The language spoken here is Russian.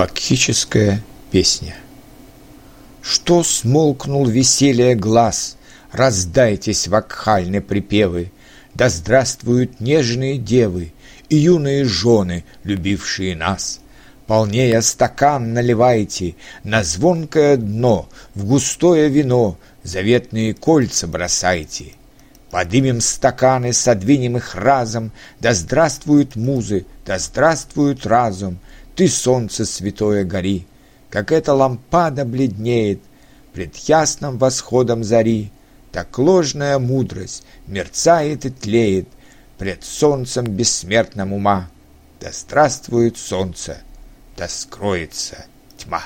Бакхическая песня. Что смолкнул веселье глаз, Раздайтесь вакхальны припевы, Да здравствуют нежные девы И юные жены, любившие нас. Полнее стакан наливайте, На звонкое дно, в густое вино Заветные кольца бросайте. Подымем стаканы, содвинем их разом, Да здравствуют музы, да здравствует разум, ты, солнце святое, гори, Как эта лампада бледнеет Пред ясным восходом зари, Так ложная мудрость мерцает и тлеет Пред солнцем бессмертным ума. Да здравствует солнце, да скроется тьма.